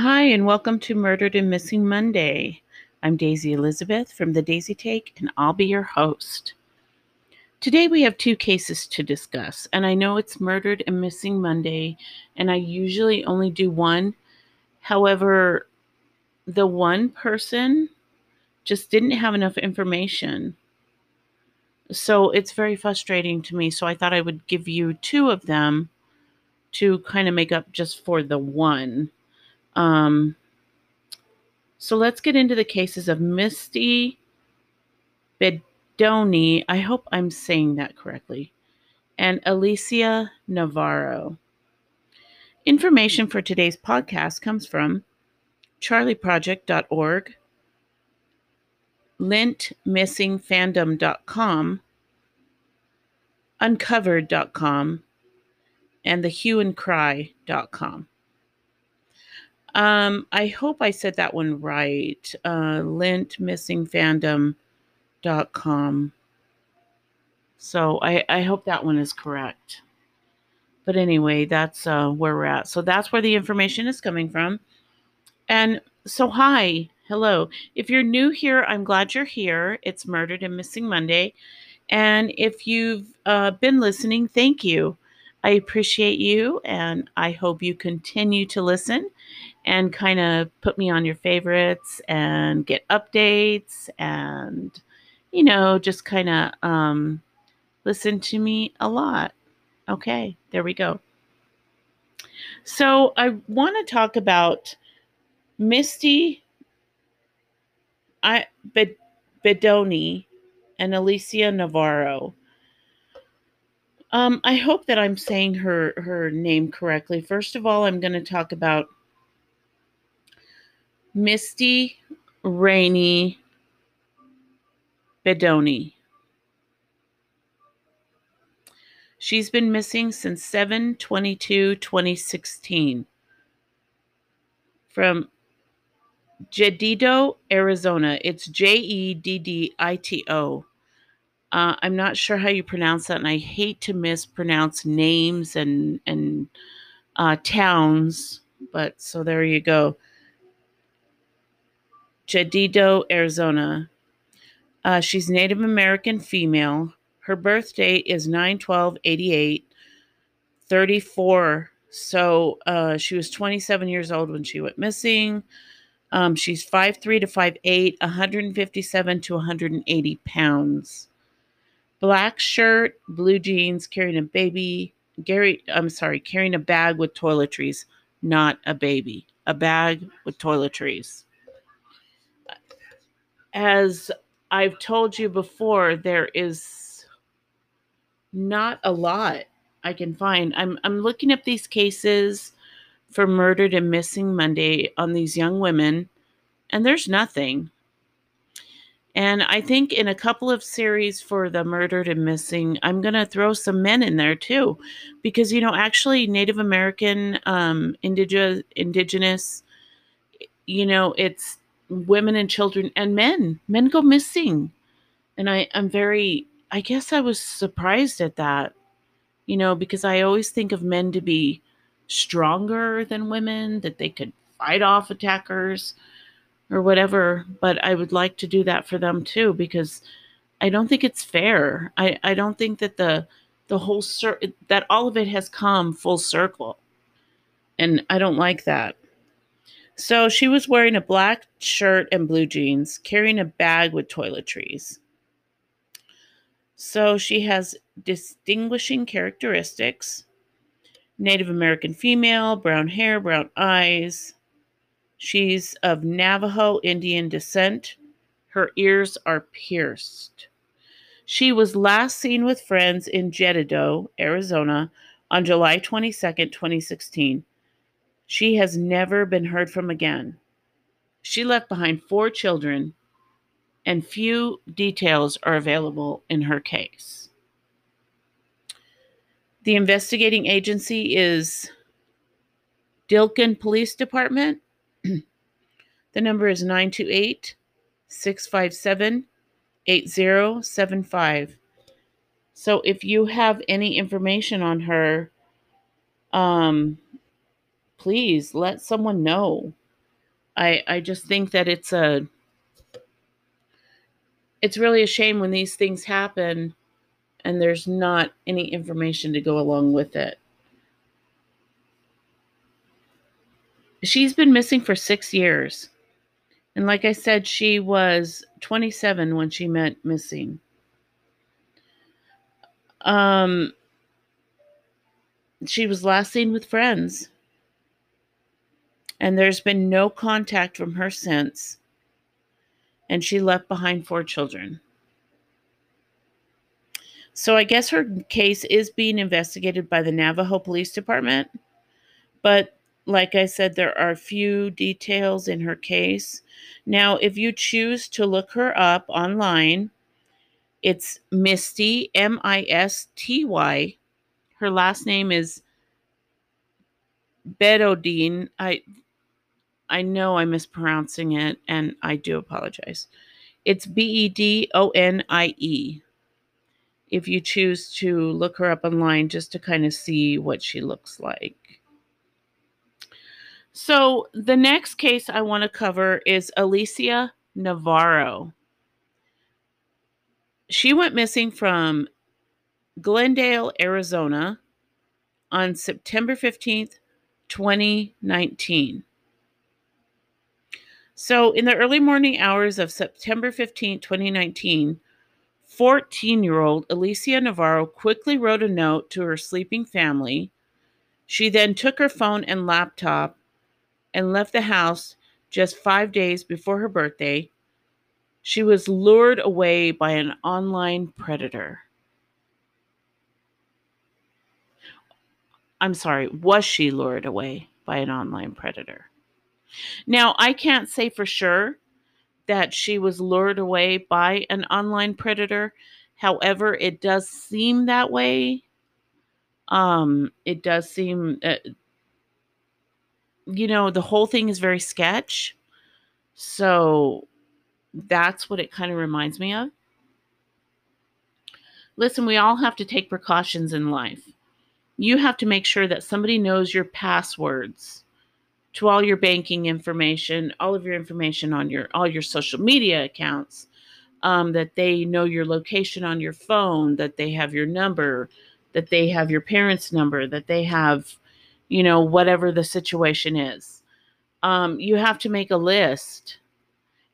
Hi, and welcome to Murdered and Missing Monday. I'm Daisy Elizabeth from the Daisy Take, and I'll be your host. Today we have two cases to discuss, and I know it's Murdered and Missing Monday, and I usually only do one. However, the one person just didn't have enough information. So it's very frustrating to me. So I thought I would give you two of them to kind of make up just for the one. Um, so let's get into the cases of Misty Bedonie. I hope I'm saying that correctly. And Alicia Navarro. Information for today's podcast comes from charlieproject.org, lintmissingfandom.com, uncovered.com, and thehueandcry.com. Um, I hope I said that one right. Uh, lintmissingfandom.com. So I, I hope that one is correct. But anyway, that's uh, where we're at. So that's where the information is coming from. And so, hi, hello. If you're new here, I'm glad you're here. It's Murdered and Missing Monday. And if you've uh, been listening, thank you. I appreciate you, and I hope you continue to listen and kind of put me on your favorites and get updates and, you know, just kind of um, listen to me a lot. Okay, there we go. So I want to talk about Misty I, Bedonie and Alicia Navarro. Um, I hope that I'm saying her her name correctly. First of all, I'm going to talk about Misty Rainy Bedonie. She's been missing since 7 22 2016 from Jeddito, Arizona. It's J E D D I T O. Uh, I'm not sure how you pronounce that, and I hate to mispronounce names and and uh, towns, but so there you go. Jeddito, Arizona. Uh, she's Native American female. Her birth date is 9 12 88, 34. So uh, she was 27 years old when she went missing. Um, she's 5'3 to 5'8, 157 to 180 pounds. Black shirt, blue jeans, carrying a baby. Gary, I'm sorry, carrying a bag with toiletries, not a baby. A bag with toiletries. As I've told you before, there is not a lot I can find. I'm I'm looking up these cases for murdered and missing Monday on these young women, and there's nothing. And I think in a couple of series for the murdered and missing, I'm going to throw some men in there too. Because, you know, actually, Native American, um, indigenous, indigenous, you know, it's women and children and men. Men go missing. And I, I'm very, I guess I was surprised at that, you know, because I always think of men to be stronger than women, that they could fight off attackers or whatever. But I would like to do that for them too, because I don't think it's fair. I, I don't think that the the whole cir- that all of it has come full circle. And I don't like that. So she was wearing a black shirt and blue jeans, carrying a bag with toiletries. So she has distinguishing characteristics Native American female, brown hair, brown eyes. She's of Navajo Indian descent. Her ears are pierced. She was last seen with friends in Jeddito, Arizona on July 22nd, 2016. She has never been heard from again. She left behind four children, and few details are available in her case. The investigating agency is Dilkon Police Department. the number is 928 657 8075. So if you have any information on her, um, please let someone know. I I just think that it's a it's really a shame when these things happen and there's not any information to go along with it. She's been missing for 6 years. And like I said, she was 27 when she went missing. Um, she was last seen with friends. And there's been no contact from her since. And she left behind four children. So I guess her case is being investigated by the Navajo Police Department. But like I said, there are few details in her case. Now, if you choose to look her up online, it's Misty, M I S T Y. Her last name is Bedodine. I I know I'm mispronouncing it and I do apologize. It's B E D O N I E. If you choose to look her up online just to kind of see what she looks like. So, the next case I want to cover is Alicia Navarro. She went missing from Glendale, Arizona on September 15th, 2019. So, in the early morning hours of September 15, 2019, 14 year old Alicia Navarro quickly wrote a note to her sleeping family. She then took her phone and laptop and left the house just five days before her birthday. She was lured away by an online predator. I'm sorry, was she lured away by an online predator? Now, I can't say for sure that she was lured away by an online predator. However, it does seem that way. Um, it does seem uh, you know, the whole thing is very sketch. So that's what it kind of reminds me of. Listen, we all have to take precautions in life. You have to make sure that somebody knows your passwords to all your banking information, all of your information on your all your social media accounts, um, that they know your location on your phone, that they have your number, that they have your parents' number, that they have you know, whatever the situation is. Um, you have to make a list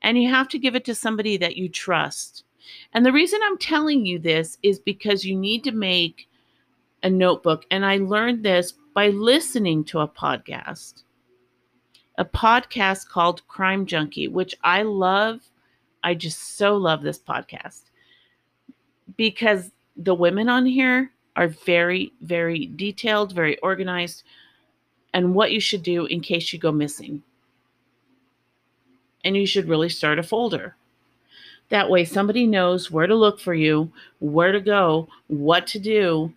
and you have to give it to somebody that you trust. And the reason I'm telling you this is because you need to make a notebook. And I learned this by listening to a podcast, a podcast called Crime Junkie, which I love. I just so love this podcast because the women on here are very, very detailed, very organized and what you should do in case you go missing. And you should really start a folder. That way, somebody knows where to look for you, where to go, what to do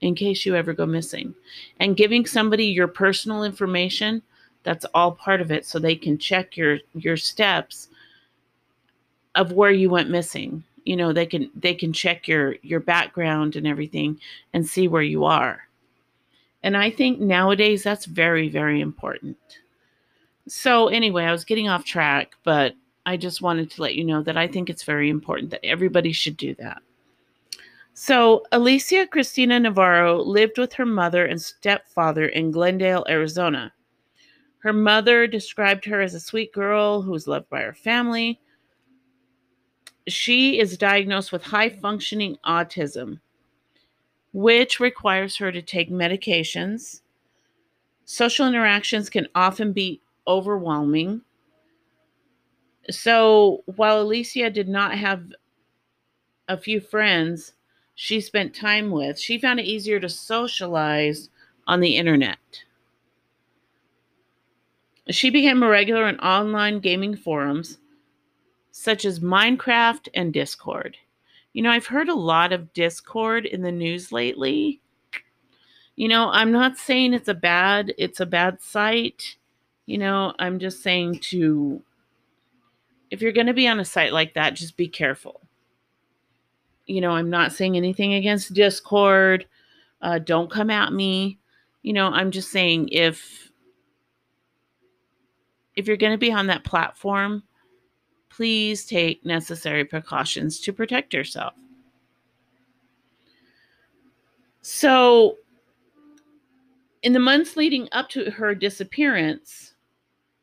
in case you ever go missing. And giving somebody your personal information, that's all part of it so they can check your your steps of where you went missing. You know, they can they can check your your background and everything and see where you are. And I think nowadays that's very, very important. So, anyway, I was getting off track, but I just wanted to let you know that I think it's very important that everybody should do that. So, Alicia Cristina Navarro lived with her mother and stepfather in Glendale, Arizona. Her mother described her as a sweet girl who was loved by her family. She is diagnosed with high functioning autism which requires her to take medications. Social interactions can often be overwhelming. So while Alicia did not have a few friends she spent time with, she found it easier to socialize on the internet. She became a regular in online gaming forums such as Minecraft and Discord. You know, I've heard a lot of Discord in the news lately. You know, I'm not saying it's a bad it's a bad site. You know, I'm just saying to if you're going to be on a site like that, just be careful. You know, I'm not saying anything against Discord. Uh, don't come at me. You know, I'm just saying if if you're going to be on that platform, please take necessary precautions to protect yourself. So, in the months leading up to her disappearance,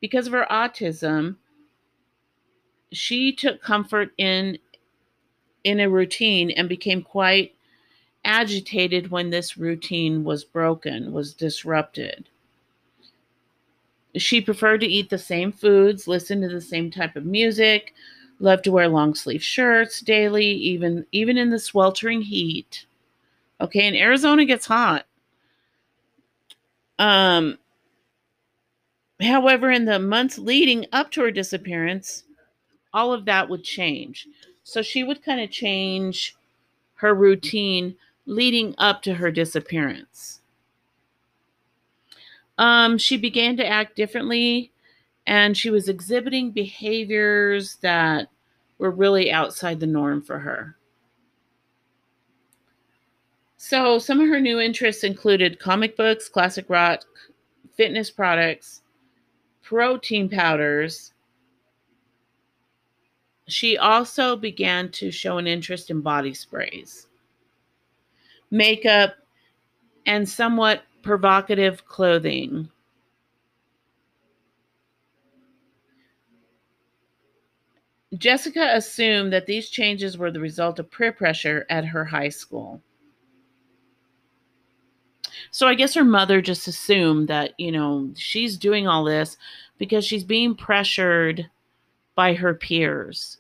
because of her autism, she took comfort in in a routine and became quite agitated when this routine was broken, was disrupted. She preferred to eat the same foods, listen to the same type of music, loved to wear long sleeve shirts daily, even even in the sweltering heat. Okay, and Arizona gets hot. Um however, in the months leading up to her disappearance, all of that would change. So she would kind of change her routine leading up to her disappearance. Um, she began to act differently and she was exhibiting behaviors that were really outside the norm for her. So, some of her new interests included comic books, classic rock, fitness products, protein powders. She also began to show an interest in body sprays, makeup, and somewhat provocative clothing. Jessica assumed that these changes were the result of peer pressure at her high school. So I guess her mother just assumed that, you know, she's doing all this because she's being pressured by her peers.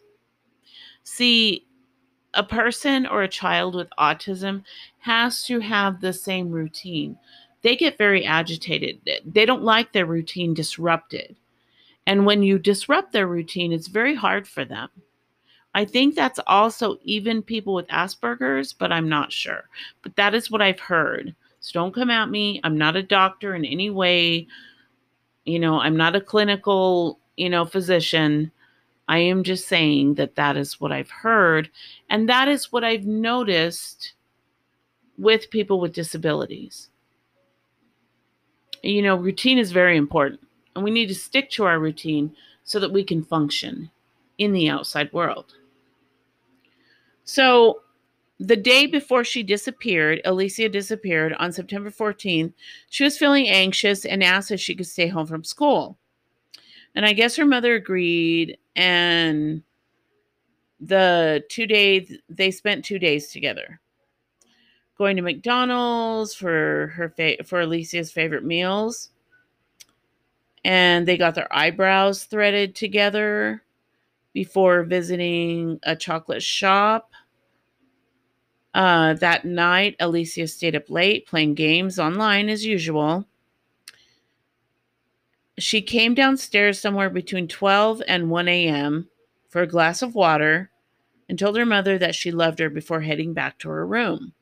See, a person or a child with autism has to have the same routine. They get very agitated. They don't like their routine disrupted. And when you disrupt their routine, it's very hard for them. I think that's also even people with Asperger's, but I'm not sure. But that is what I've heard. So don't come at me. I'm not a doctor in any way. You know, I'm not a clinical, you know, physician. I am just saying that that is what I've heard. And that is what I've noticed with people with disabilities. You know, routine is very important. And we need to stick to our routine so that we can function in the outside world. So, the day before she disappeared, Alicia disappeared on September 14th, she was feeling anxious and asked if she could stay home from school. And I guess her mother agreed. And the two days, they spent two days together going to McDonald's for her fa- for Alicia's favorite meals. And they got their eyebrows threaded together before visiting a chocolate shop uh, that night, Alicia stayed up late playing games online as usual. She came downstairs somewhere between 12 and 1 a.m. for a glass of water and told her mother that she loved her before heading back to her room.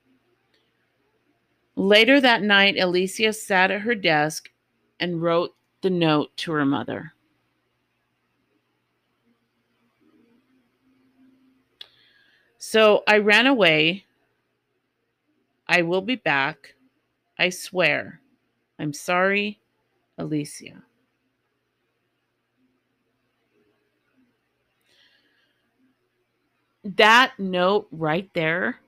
Later that night, Alicia sat at her desk and wrote the note to her mother. So I ran away I will be back. I swear. I'm sorry, Alicia. That note right there,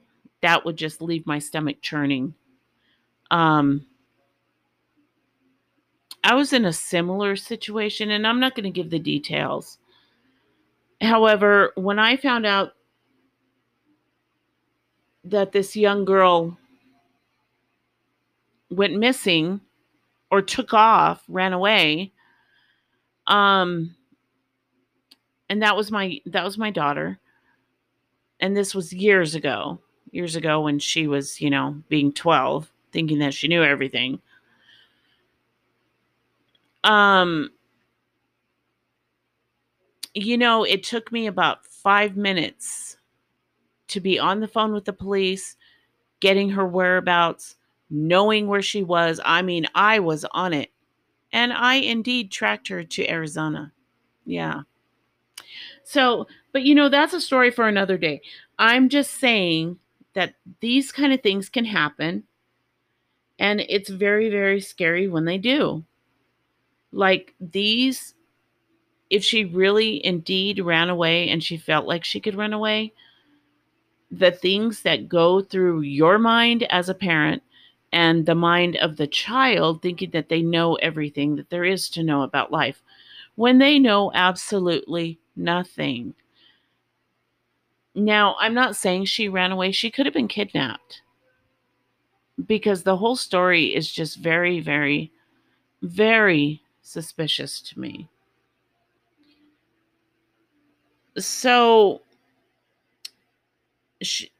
that would just leave my stomach churning. Um, I was in a similar situation, and I'm not going to give the details. However, when I found out that this young girl went missing or took off, ran away. Um and that was my that was my daughter. And this was years ago. Years ago when she was, you know, being 12, thinking that she knew everything. Um you know, it took me about 5 minutes to be on the phone with the police, getting her whereabouts, knowing where she was. I mean, I was on it. And I indeed tracked her to Arizona. Yeah. So, but you know, that's a story for another day. I'm just saying that these kind of things can happen. And it's very, very scary when they do. Like these if she really indeed ran away and she felt like she could run away, the things that go through your mind as a parent and the mind of the child thinking that they know everything that there is to know about life when they know absolutely nothing. Now, I'm not saying she ran away, she could have been kidnapped because the whole story is just very, very, very suspicious to me. So, she,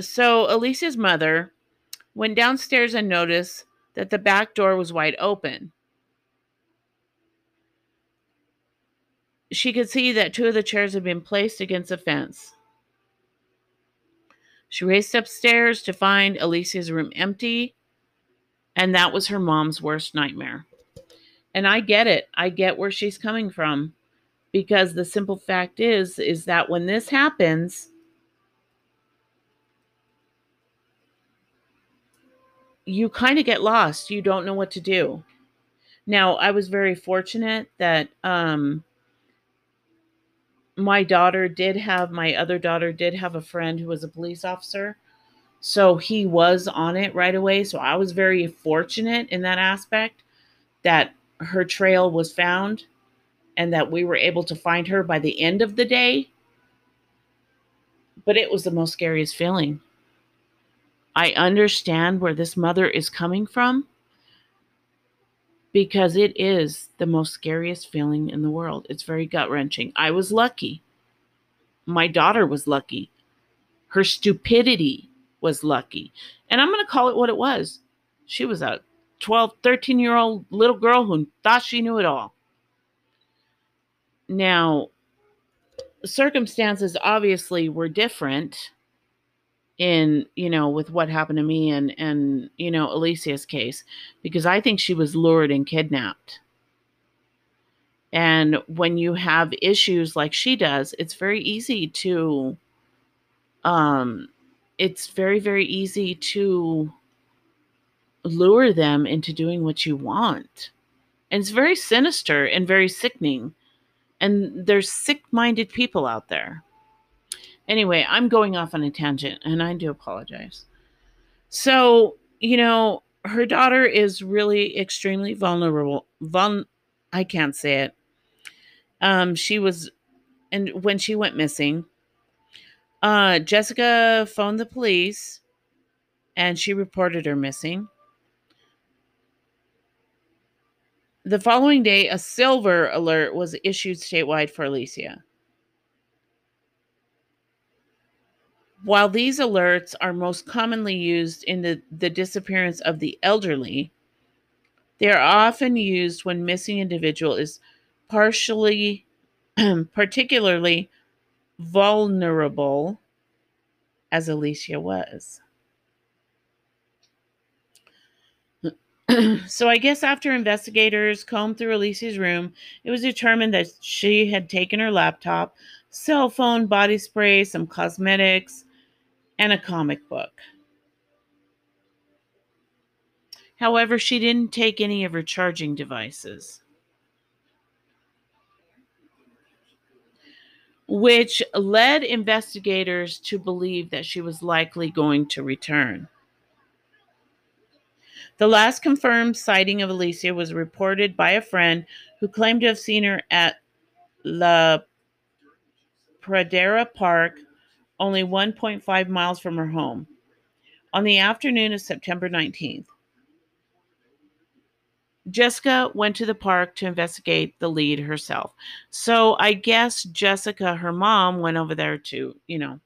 so Alicia's mother went downstairs and noticed that the back door was wide open. She could see that two of the chairs had been placed against a fence. She raced upstairs to find Alicia's room empty, and that was her mom's worst nightmare. And I get it. I get where she's coming from because the simple fact is is that when this happens, you kind of get lost. You don't know what to do. Now, I was very fortunate that um, my daughter did have, my other daughter did have a friend who was a police officer. So he was on it right away. So I was very fortunate in that aspect that her trail was found and that we were able to find her by the end of the day. But it was the most scariest feeling. I understand where this mother is coming from because it is the most scariest feeling in the world. It's very gut wrenching. I was lucky. My daughter was lucky. Her stupidity was lucky. And I'm going to call it what it was. She was a 12, 13 year old little girl who thought she knew it all. Now, circumstances obviously were different in you know with what happened to me and and you know Alicia's case because I think she was lured and kidnapped. And when you have issues like she does, it's very easy to um it's very very easy to lure them into doing what you want. And it's very sinister and very sickening. And there's sick-minded people out there. Anyway, I'm going off on a tangent and I do apologize. So, you know, her daughter is really extremely vulnerable. Vul- I can't say it. Um, she was, and when she went missing, uh, Jessica phoned the police and she reported her missing. The following day, a silver alert was issued statewide for Alicia. While these alerts are most commonly used in the, the disappearance of the elderly, they are often used when missing individual is partially particularly vulnerable as Alicia was. so I guess after investigators combed through Alicia's room, it was determined that she had taken her laptop, cell phone, body spray, some cosmetics, and a comic book. However, she didn't take any of her charging devices, which led investigators to believe that she was likely going to return. The last confirmed sighting of Alicia was reported by a friend who claimed to have seen her at La Pradera Park only 1.5 miles from her home, on the afternoon of September 19th. Jessica went to the park to investigate the lead herself. So I guess Jessica, her mom, went over there to, you know,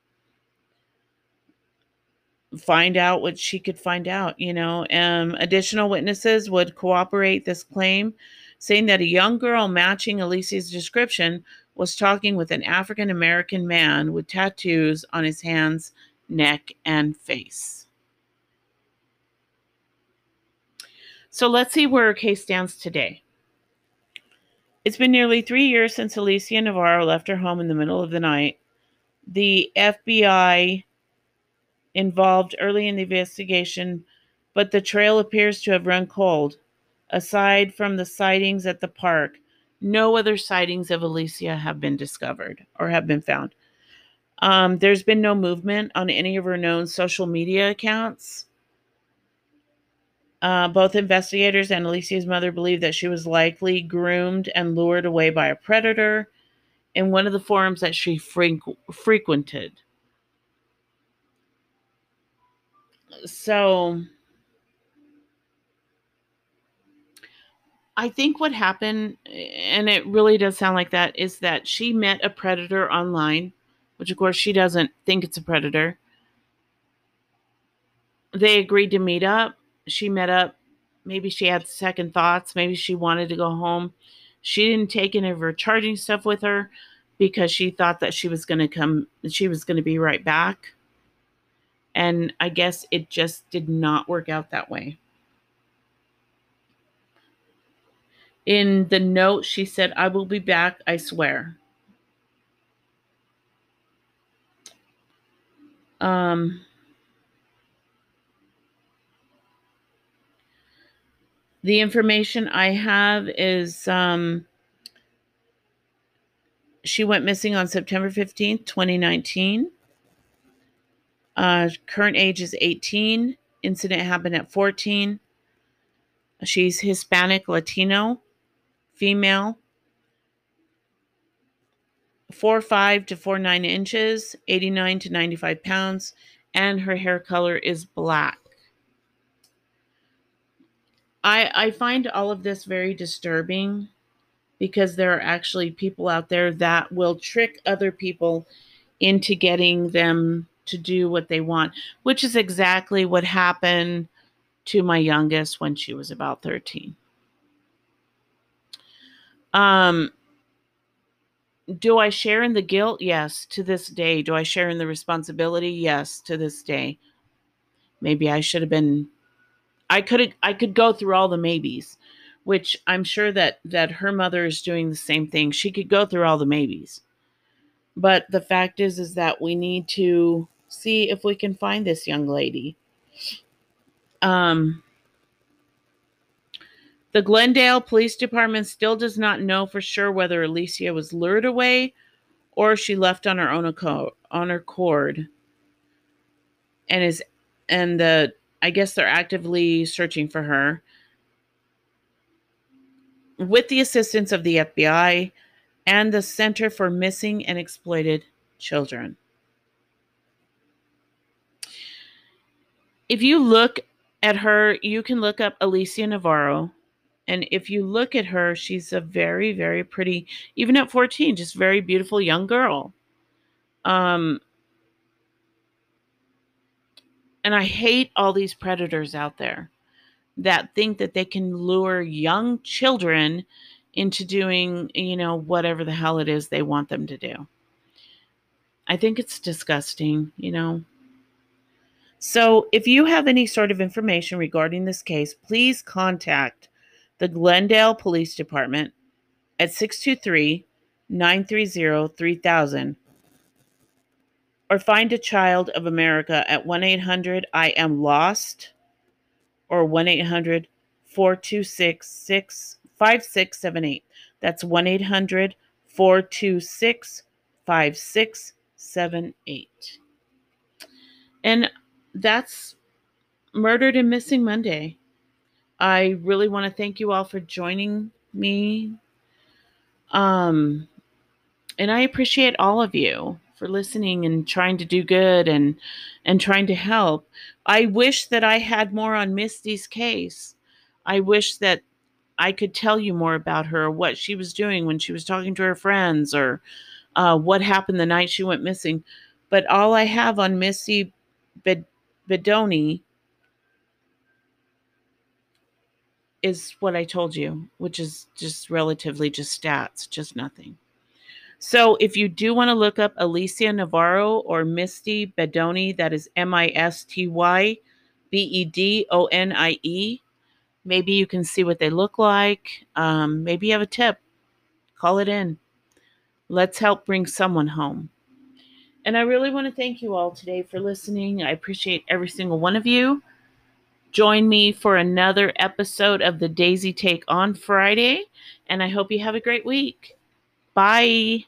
find out what she could find out. You know, um, additional witnesses would cooperate this claim, saying that a young girl matching Alicia's description was talking with an African American man with tattoos on his hands, neck, and face. So let's see where her case stands today. It's been nearly three years since Alicia Navarro left her home in the middle of the night. The FBI involved early in the investigation, but the trail appears to have run cold. Aside from the sightings at the park, No other sightings of Alicia have been discovered or have been found. Um, there's been no movement on any of her known social media accounts. Uh, both investigators and Alicia's mother believe that she was likely groomed and lured away by a predator in one of the forums that she frequ- frequented. So, I think what happened, and it really does sound like that, is that she met a predator online, which of course she doesn't think it's a predator. They agreed to meet up. She met up. Maybe she had second thoughts. Maybe she wanted to go home. She didn't take any of her charging stuff with her because she thought that she was going to come, she was going to be right back. And I guess it just did not work out that way. In the note, she said, I will be back, I swear. Um, the information I have is um, she went missing on September 15th, 2019. Uh, current age is 18. Incident happened at 14. She's Hispanic Latino female, four five to four nine inches, 89 to 95 pounds, and her hair color is black. I I find all of this very disturbing because there are actually people out there that will trick other people into getting them to do what they want, which is exactly what happened to my youngest when she was about 13. Um, do I share in the guilt? Yes, to this day. Do I share in the responsibility? Yes, to this day. Maybe I should have been I could I could go through all the maybes, which I'm sure that that her mother is doing the same thing. She could go through all the maybes. But the fact is is that we need to see if we can find this young lady. Um the Glendale Police Department still does not know for sure whether Alicia was lured away or she left on her own accord, on her cord. And is and the I guess they're actively searching for her with the assistance of the FBI and the Center for Missing and Exploited Children. If you look at her, you can look up Alicia Navarro and if you look at her, she's a very, very pretty, even at 14, just very beautiful young girl. Um, and I hate all these predators out there that think that they can lure young children into doing, you know, whatever the hell it is they want them to do. I think it's disgusting, you know. So, if you have any sort of information regarding this case, please contact the Glendale Police Department at 623 930 3000 or find a child of America at 1 800 I am lost or 1 800 426 5678. That's 1 800 426 5678. And that's Murdered and Missing Monday. I really want to thank you all for joining me. Um, and I appreciate all of you for listening and trying to do good and and trying to help. I wish that I had more on Misty's case. I wish that I could tell you more about her, what she was doing when she was talking to her friends, or uh, what happened the night she went missing. But all I have on Misty Bedonie is what I told you, which is just relatively just stats, just nothing. So if you do want to look up Alicia Navarro or Misty Bedonie, that is M I S T Y B E D O N I E, maybe you can see what they look like. Um, maybe you have a tip. Call it in. Let's help bring someone home. And I really want to thank you all today for listening. I appreciate every single one of you. Join me for another episode of the Daisy Take on Friday, and I hope you have a great week. Bye.